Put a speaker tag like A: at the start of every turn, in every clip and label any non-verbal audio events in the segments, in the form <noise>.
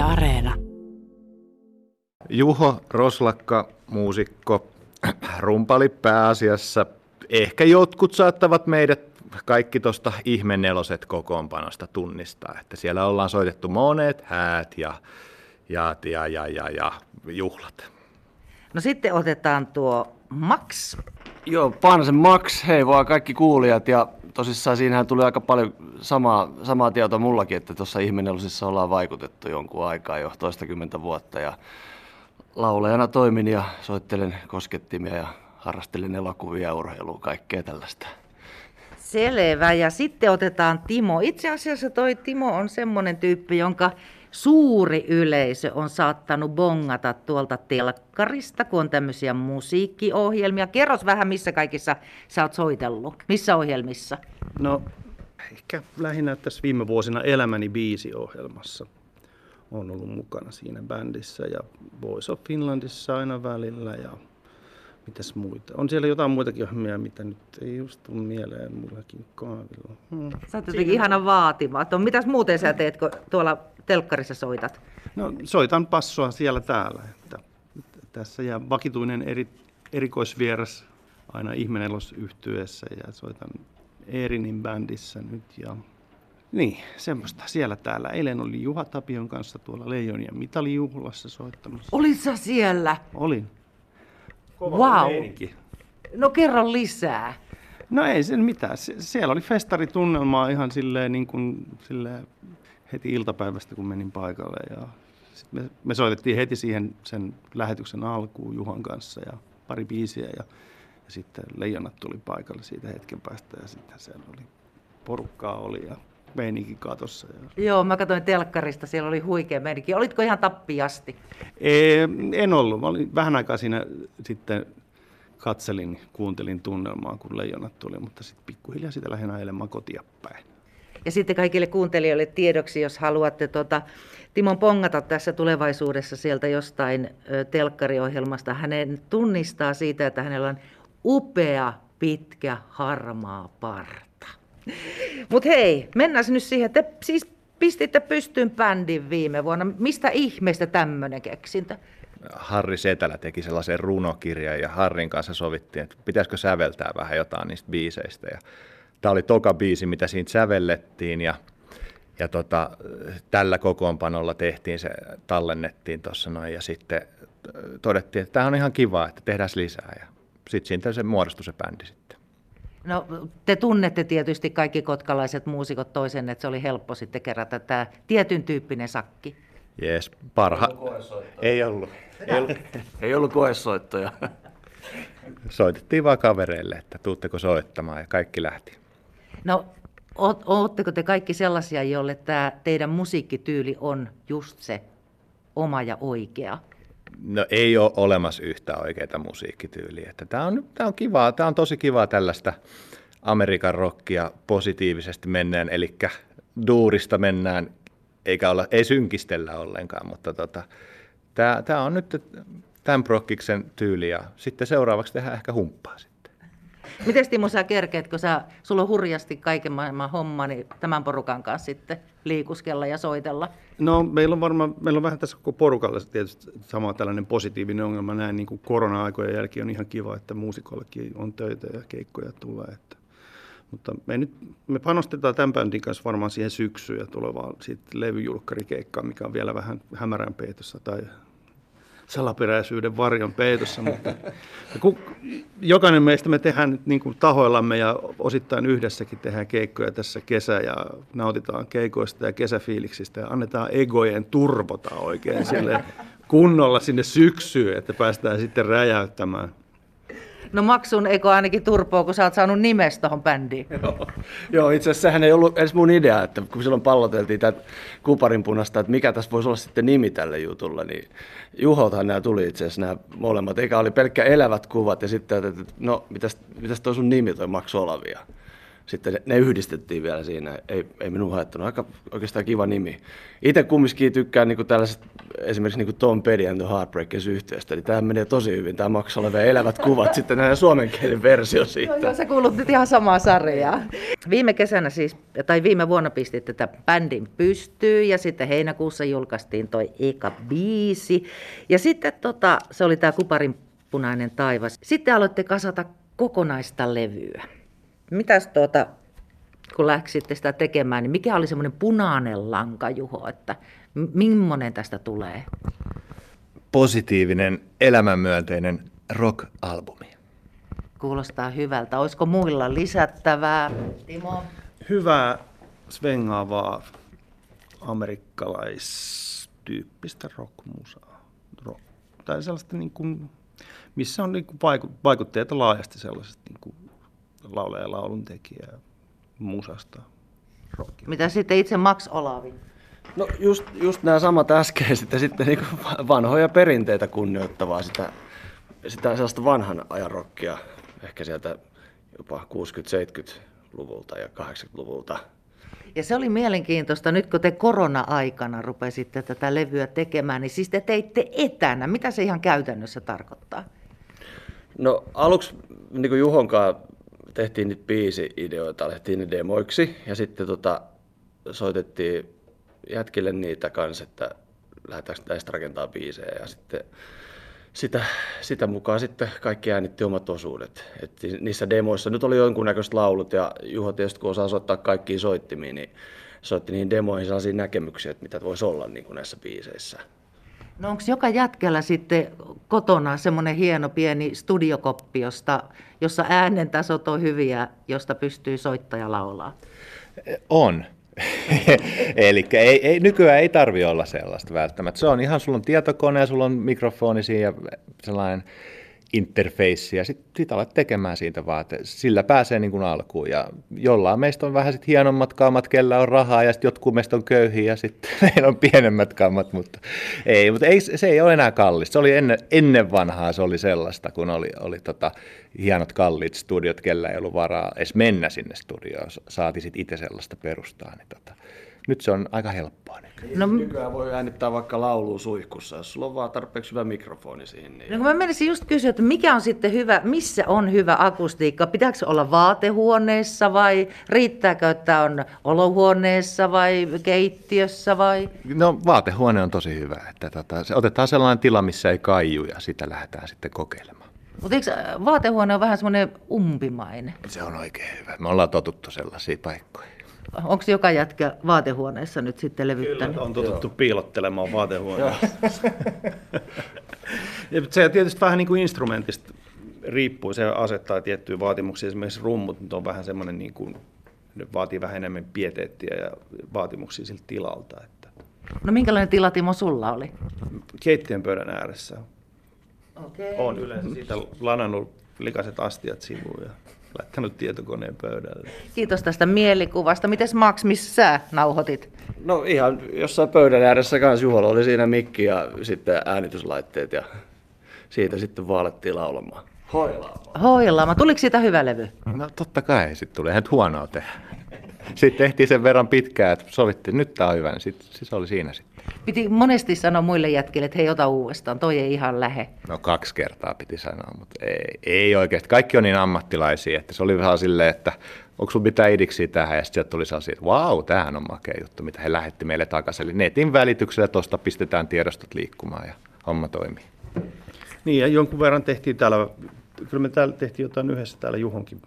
A: Yle Areena.
B: Juho Roslakka, muusikko, rumpali pääasiassa. Ehkä jotkut saattavat meidät kaikki tuosta ihmeneloset kokoonpanosta tunnistaa, että siellä ollaan soitettu monet häät ja, ja, ja, ja, ja, ja juhlat.
C: No sitten otetaan tuo Max.
D: Joo, Paanasen Max, hei vaan kaikki kuulijat ja tosissaan siinähän tuli aika paljon samaa, samaa tietoa mullakin, että tuossa ihmenelosissa ollaan vaikutettu jonkun aikaa jo toistakymmentä vuotta ja laulajana toimin ja soittelen koskettimia ja harrastelen elokuvia urheilua, kaikkea tällaista.
C: Selvä. Ja sitten otetaan Timo. Itse asiassa toi Timo on semmoinen tyyppi, jonka suuri yleisö on saattanut bongata tuolta telkkarista, kun on tämmöisiä musiikkiohjelmia. Kerros vähän, missä kaikissa sä oot soitellut. Missä ohjelmissa?
E: No, ehkä lähinnä tässä viime vuosina Elämäni biisi-ohjelmassa on ollut mukana siinä bändissä ja Voice of Finlandissa aina välillä ja mitäs muita. On siellä jotain muitakin ohjelmia, mitä nyt ei just tule mieleen mullakin kaavilla. Hmm.
C: Sä oot jotenkin ihana vaatimaton. Mitäs muuten sä teet, kun tuolla telkkarissa soitat?
E: No soitan passoa siellä täällä. Että tässä ja vakituinen eri, erikoisvieras aina ihmenelos yhtyessä ja soitan Eerinin bändissä nyt ja niin, semmoista siellä täällä. Eilen oli Juha Tapion kanssa tuolla Leijonien mitalijuhlassa soittamassa.
C: Olit sä siellä?
E: Olin. Kova
C: Wow.
E: meininki.
C: No kerro lisää.
E: No ei sen mitään. Se- Siellä oli festaritunnelmaa ihan silleen, niin kuin, silleen heti iltapäivästä, kun menin paikalle. Ja sit me, me soitettiin heti siihen sen lähetyksen alkuun Juhan kanssa ja pari biisiä. Ja, ja sitten leijonat tuli paikalle siitä hetken päästä ja sitten siellä oli porukkaa oli ja meininki katossa. Ja...
C: Joo, mä katsoin telkkarista, siellä oli huikea meininki. Olitko ihan tappiasti?
E: Ee, en ollut. Mä olin vähän aikaa siinä sitten katselin, kuuntelin tunnelmaa, kun leijonat tuli, mutta sitten pikkuhiljaa sitä lähinnä ajelemaan kotia päin.
C: Ja sitten kaikille kuuntelijoille tiedoksi, jos haluatte tuota, Timon pongata tässä tulevaisuudessa sieltä jostain ö, telkkariohjelmasta. Hänen tunnistaa siitä, että hänellä on upea, pitkä, harmaa parta. Mutta hei, mennään nyt siihen. Te siis pistitte pystyyn bändin viime vuonna. Mistä ihmeestä tämmöinen keksintö?
B: Harri Setälä teki sellaisen runokirjan ja Harrin kanssa sovittiin, että pitäisikö säveltää vähän jotain niistä biiseistä. Ja tämä oli toka biisi, mitä siinä sävellettiin ja, ja tota, tällä kokoonpanolla tehtiin se, tallennettiin tuossa noin ja sitten äh, todettiin, että tämä on ihan kiva, että tehdään lisää ja sitten siitä se muodostui se bändi sitten.
C: No, te tunnette tietysti kaikki kotkalaiset muusikot toisen, että se oli helppo sitten kerätä tämä tietyn tyyppinen sakki.
B: Jees, parha... Ei ollut. Ei ollut. <laughs>
D: Ei ollut koesoittoja.
B: Soitettiin vaan kavereille, että tuutteko soittamaan ja kaikki lähti.
C: No, oot- ootteko te kaikki sellaisia, joille tämä teidän musiikkityyli on just se oma ja oikea?
B: No ei ole olemassa yhtä oikeaa musiikkityyliä. Että tämä, on, tämä on kivaa, tämä on tosi kivaa tällaista Amerikan rockia positiivisesti mennään, eli duurista mennään, eikä olla, ei synkistellä ollenkaan, mutta tota, tämä, tämä on nyt tämän prokkiksen tyyli ja sitten seuraavaksi tehdään ehkä humppaa.
C: Miten Timo sä kerkeet, kun sä, sulla on hurjasti kaiken maailman homma, niin tämän porukan kanssa sitten liikuskella ja soitella?
E: No meillä on varmaan, meillä on vähän tässä koko porukalla tietysti sama tällainen positiivinen ongelma. Näin niin kuin korona-aikojen jälkeen on ihan kiva, että muusikollakin on töitä ja keikkoja tulee. Että. Mutta me, nyt, me panostetaan tämän bändin kanssa varmaan siihen syksyyn ja tulevaan levyjulkkarikeikkaan, mikä on vielä vähän hämärän peitossa tai salaperäisyyden varjon peitossa, mutta kun jokainen meistä me tehdään nyt niin kuin tahoillamme ja osittain yhdessäkin tehdään keikkoja tässä kesä ja nautitaan keikoista ja kesäfiiliksistä ja annetaan egojen turvota oikein sille kunnolla sinne syksyyn, että päästään sitten räjäyttämään.
C: No maksun eikö ainakin turpoa, kun sä oot saanut nimestä tuohon bändiin. <laughs>
D: Joo. Joo, itse asiassa sehän ei ollut edes mun idea, että kun silloin palloteltiin tätä kuparinpunasta, että mikä tässä voisi olla sitten nimi tälle jutulle, niin Juholtahan nämä tuli itse asiassa nämä molemmat. Eikä oli pelkkä elävät kuvat ja sitten, että no mitäs, mitäs toi sun nimi toi Max Olavia. Sitten ne yhdistettiin vielä siinä. Ei, ei minun haittanut. Aika oikeastaan kiva nimi. Itse kumminkin tykkään niin tällaisesta esimerkiksi niin Tom Petty and the Heartbreakers yhteystä. Eli tämä menee tosi hyvin. Tämä maksaa olevia elävät kuvat. sitten näin suomenkielinen versio siitä.
C: Joo, joo, sä kuulut nyt ihan samaa sarjaa. Viime kesänä siis, tai viime vuonna pistit tätä bändin pystyyn ja sitten heinäkuussa julkaistiin toi eka biisi. Ja sitten tota, se oli tämä Kuparin punainen taivas. Sitten aloitte kasata kokonaista levyä. Mitäs tuota, kun läksitte sitä tekemään, niin mikä oli semmoinen punainen lanka, Juho, että millainen tästä tulee?
B: Positiivinen, elämänmyönteinen rock-albumi.
C: Kuulostaa hyvältä. Olisiko muilla lisättävää? Timo?
E: Hyvää, svengaavaa, amerikkalaistyyppistä rockmusaa. Rock. Tai sellaista niin kuin, missä on niin kuin vaikutteita laajasti sellaisesta niin kuin lauleja ja laulun tekijä musasta. Rockia.
C: Mitä sitten itse Max Olavi?
D: No just, just nämä samat äskeiset ja sitten niin vanhoja perinteitä kunnioittavaa sitä, sitä sellaista vanhan ajan rockia, ehkä sieltä jopa 60-70-luvulta ja 80-luvulta.
C: Ja se oli mielenkiintoista, nyt kun te korona-aikana rupesitte tätä levyä tekemään, niin siis te teitte etänä. Mitä se ihan käytännössä tarkoittaa?
D: No aluksi niin kuin Juhonkaan tehtiin niitä biisi-ideoita, alettiin ne demoiksi ja sitten tota, soitettiin jätkille niitä kanssa, että lähdetäänkö näistä rakentaa biisejä ja sitten sitä, sitä mukaan sitten kaikki äänitti omat osuudet. Et niissä demoissa nyt oli jonkunnäköiset laulut ja Juho tietysti kun osaa soittaa kaikkiin soittimiin, niin soitti niihin demoihin sellaisia näkemyksiä, että mitä voisi olla niin kuin näissä biiseissä.
C: No onko joka jätkällä sitten kotona semmoinen hieno pieni studiokoppi, josta, jossa äänen tasot on hyviä, josta pystyy soittaja laulaa?
B: On. <laughs> Eli ei, ei, nykyään ei tarvi olla sellaista välttämättä. Se on ihan, sulla on tietokone ja sulla on mikrofoni siinä ja sellainen interface ja sitten sit alat tekemään siitä vaan, että sillä pääsee niin kuin alkuun. Ja jollain meistä on vähän sit hienommat kammat, kellä on rahaa ja sitten jotkut meistä on köyhiä ja sitten <laughs> meillä on pienemmät kammat, mutta ei, mutta ei, se ei ole enää kallista. Se oli ennen, ennen vanhaa se oli sellaista, kun oli, oli tota, hienot kalliit studiot, kellä ei ollut varaa edes mennä sinne studioon, saati sitten itse sellaista perustaa. Niin tota, nyt se on aika helppoa.
D: No, Nykyään voi äänittää vaikka laulu suihkussa, jos sulla on vaan tarpeeksi hyvä mikrofoni siihen. Niin...
C: No kun mä menisin just kysyä, että mikä on sitten hyvä, missä on hyvä akustiikka? Pitääkö olla vaatehuoneessa vai riittääkö, että on olohuoneessa vai keittiössä vai?
B: No vaatehuone on tosi hyvä, että tota, se otetaan sellainen tila, missä ei kaiju ja sitä lähdetään sitten kokeilemaan.
C: Mutta eikö äh, vaatehuone on vähän semmoinen umpimainen?
B: Se on oikein hyvä. Me ollaan totuttu sellaisiin paikkoihin.
C: Onko joka jätkä vaatehuoneessa nyt sitten levyttänyt?
E: Kyllä, on totuttu Joo. piilottelemaan vaatehuoneessa. <laughs> se tietysti vähän niin kuin instrumentista riippuu, se asettaa tiettyjä vaatimuksia. Esimerkiksi rummut nyt on vähän semmoinen, niin kuin, ne vaatii vähän enemmän pieteettiä ja vaatimuksia siltä tilalta. Että.
C: No minkälainen tila Timo sulla oli?
E: Keittiön pöydän ääressä. Okay. On yleensä siitä lanannut likaiset astiat sivuun. Ja laittanut tietokoneen pöydälle.
C: Kiitos tästä mielikuvasta. Mites Max, missä sä nauhoitit?
D: No ihan jossain pöydän ääressä kanssa Juholla oli siinä mikki ja sitten äänityslaitteet ja siitä sitten vaan alettiin laulamaan.
C: Hoilaamaan. Hoilaamaan. Tuliko siitä hyvä levy?
B: No totta kai, sitten tuli ihan huonoa tehdä. Sitten tehtiin sen verran pitkään, että sovittiin, nyt tämä on hyvä, niin sitten siis oli siinä sitten.
C: Piti monesti sanoa muille jätkille, että hei ota uudestaan, toi ei ihan lähe.
B: No kaksi kertaa piti sanoa, mutta ei, ei oikeasti. Kaikki on niin ammattilaisia, että se oli vähän silleen, että onko sinulla mitään idiksi tähän, ja sitten tuli sellaisia, että vau, tämähän on makea juttu, mitä he lähetti meille takaisin. Eli netin välityksellä tuosta pistetään tiedostot liikkumaan ja homma toimii.
E: Niin, ja jonkun verran tehtiin täällä, kyllä me täällä tehtiin jotain yhdessä täällä Juhonkin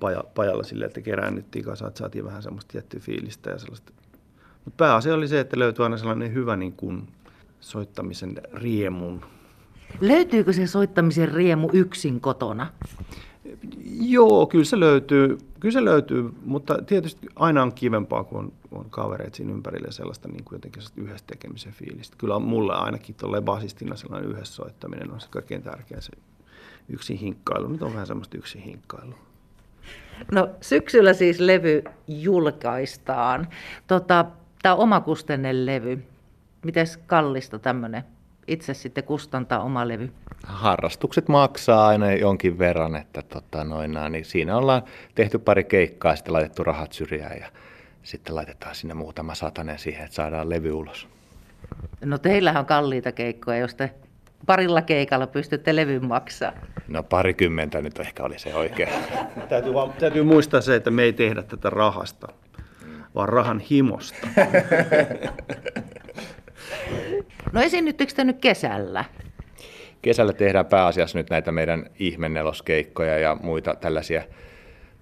E: paja, pajalla silleen, että keräännyttiin kanssa, että saatiin vähän semmoista tiettyä fiilistä ja sellaista mutta pääasia oli se, että löytyi aina sellainen hyvä niin kuin soittamisen riemun.
C: Löytyykö se soittamisen riemu yksin kotona?
E: Joo, kyllä se löytyy, kyllä se löytyy mutta tietysti aina on kivempaa, kun on, on kavereet siinä ympärillä sellaista niin kuin jotenkin yhdessä tekemisen fiilistä. Kyllä on mulle ainakin tuolle basistina sellainen yhdessä soittaminen on se kaikkein tärkeä se yksin hinkkailu. Nyt on vähän semmoista yksin hinkkailua.
C: No syksyllä siis levy julkaistaan. Tota, Tämä on omakustenne levy. Miten kallista tämmöinen itse sitten kustantaa oma levy?
B: Harrastukset maksaa aina jonkin verran, että tota, noin, niin siinä ollaan tehty pari keikkaa, sitten laitettu rahat syrjään ja sitten laitetaan sinne muutama satanen siihen, että saadaan levy ulos.
C: No teillähän on kalliita keikkoja, jos te parilla keikalla pystytte levyn maksaa.
B: No parikymmentä nyt ehkä oli se oikea. <laughs>
E: Täytyy, vaan, täytyy muistaa se, että me ei tehdä tätä rahasta, vaan rahan himosta. <laughs>
C: No esiinnyttekö te nyt kesällä?
B: Kesällä tehdään pääasiassa nyt näitä meidän ihmenneloskeikkoja ja muita tällaisia,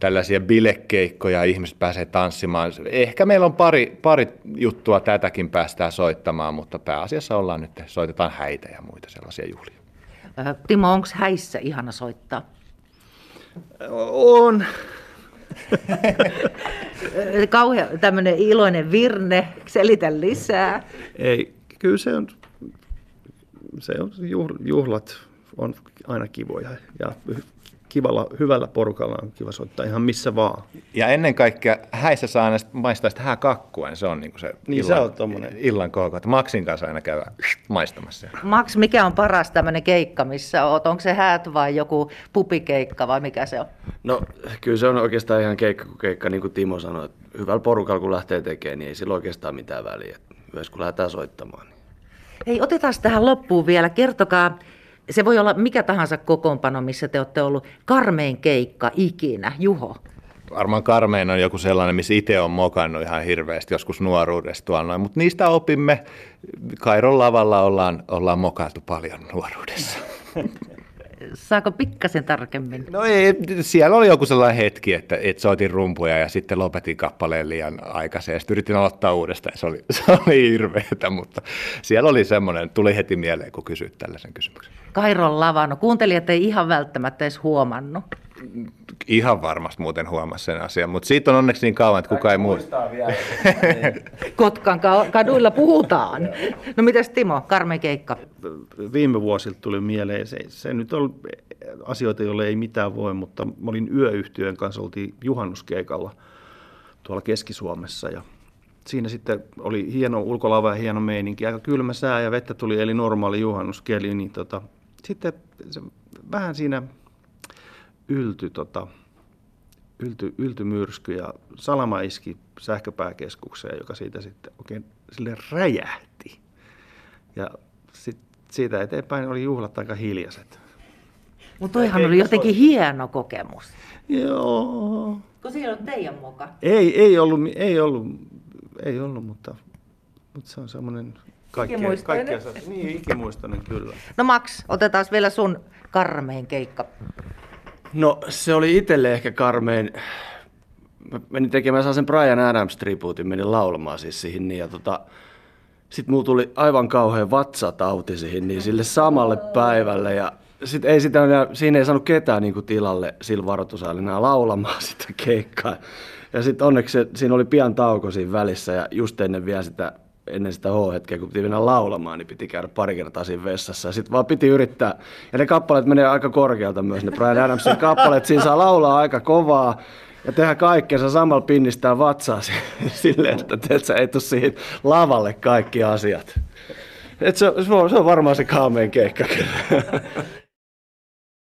B: tällaisia bilekeikkoja, ihmiset pääsee tanssimaan. Ehkä meillä on pari, pari juttua tätäkin päästään soittamaan, mutta pääasiassa ollaan nyt, soitetaan häitä ja muita sellaisia juhlia.
C: Äh, Timo, onko häissä ihana soittaa?
E: On.
C: Äh, Kauhean tämmöinen iloinen virne, selitä lisää.
E: Ei, kyllä se on, se on juhl- juhlat on aina kivoja ja kivalla, hyvällä porukalla on kiva soittaa ihan missä vaan.
B: Ja ennen kaikkea häissä saa sit maistaa sitä hääkakkua, niin se on niinku se
E: Niin,
B: illan,
E: se on tommonen.
B: illan koko. Että Maxin kanssa aina käy <laughs> maistamassa.
C: Max, mikä on paras tämmöinen keikka, missä oot? Onko se häät vai joku pupikeikka vai mikä se on?
D: No kyllä se on oikeastaan ihan keikka kuin keikka, niin kuin Timo sanoi. Että hyvällä porukalla kun lähtee tekemään, niin ei sillä oikeastaan mitään väliä. Myös kun lähdetään soittamaan. Niin.
C: Hei, otetaan tähän loppuun vielä. Kertokaa, se voi olla mikä tahansa kokoonpano, missä te olette ollut karmein keikka ikinä. Juho.
B: Varmaan Karmeen on joku sellainen, missä itse on mokannut ihan hirveästi joskus nuoruudessa tuolla noin, mutta niistä opimme. Kairon lavalla ollaan, ollaan mokailtu paljon nuoruudessa. <laughs>
C: Saako pikkasen tarkemmin?
B: No ei, siellä oli joku sellainen hetki, että, että soitin rumpuja ja sitten lopetin kappaleen liian aikaisin ja sitten yritin aloittaa uudestaan se oli, <laughs> se oli hirveetä, mutta siellä oli semmoinen, tuli heti mieleen, kun kysyit tällaisen kysymyksen.
C: Kairon lava, no kuuntelijat ei ihan välttämättä edes huomannut.
B: Ihan varmasti muuten huomasi sen asian, mutta siitä on onneksi niin kauan, että kukaan ei muista. <laughs>
C: Kotkan ka- kaduilla puhutaan. No mitäs Timo, karmein keikka?
E: Viime vuosilta tuli mieleen, se, se nyt on asioita, joille ei mitään voi, mutta mä olin yöyhtiön kanssa, oltiin juhannuskeikalla tuolla Keski-Suomessa ja siinä sitten oli hieno ulkolava ja hieno meininki, aika kylmä sää ja vettä tuli, eli normaali juhannuskeli, niin tota, sitten se vähän siinä ylty, tota, ylty, ylty myrsky ja salama iski sähköpääkeskukseen, joka siitä sitten oikein sille räjähti. Ja sit siitä eteenpäin oli juhlat aika hiljaiset.
C: Mutta toihan oli jotenkin hieno kokemus.
E: Joo.
C: Kun siellä on teidän muka.
E: Ei, ei ollut, ei ollut, ei ollut mutta, mutta se on semmoinen kaikkea, kaikkea niin, ikimuistoinen kyllä.
C: No Max, otetaan vielä sun karmein keikka.
D: No se oli itselle ehkä karmein. Mä menin tekemään sellaisen Brian Adams tribuutin, menin laulamaan siis siihen niin, ja tota, sitten mulla tuli aivan kauhean vatsatauti siihen niin sille samalle päivälle ja sit ei sitä, siinä ei saanut ketään niin tilalle sillä varoitusajalla enää laulamaan <laughs> sitä keikkaa. Ja sitten onneksi se, siinä oli pian tauko siinä välissä ja just ennen vielä sitä ennen sitä H-hetkeä, kun piti mennä laulamaan, niin piti käydä pari kertaa siinä vessassa. Ja sitten vaan piti yrittää. Ja ne kappaleet menee aika korkealta myös, ne Brian Adamsin kappaleet. Siinä saa laulaa aika kovaa ja tehdä kaikkea. Samalla pinnistää vatsaa si- <laughs> silleen, että teet, sä ei tuu siihen lavalle kaikki asiat. Et se, se, on, se on varmaan se kaamein keikka kyllä. <laughs>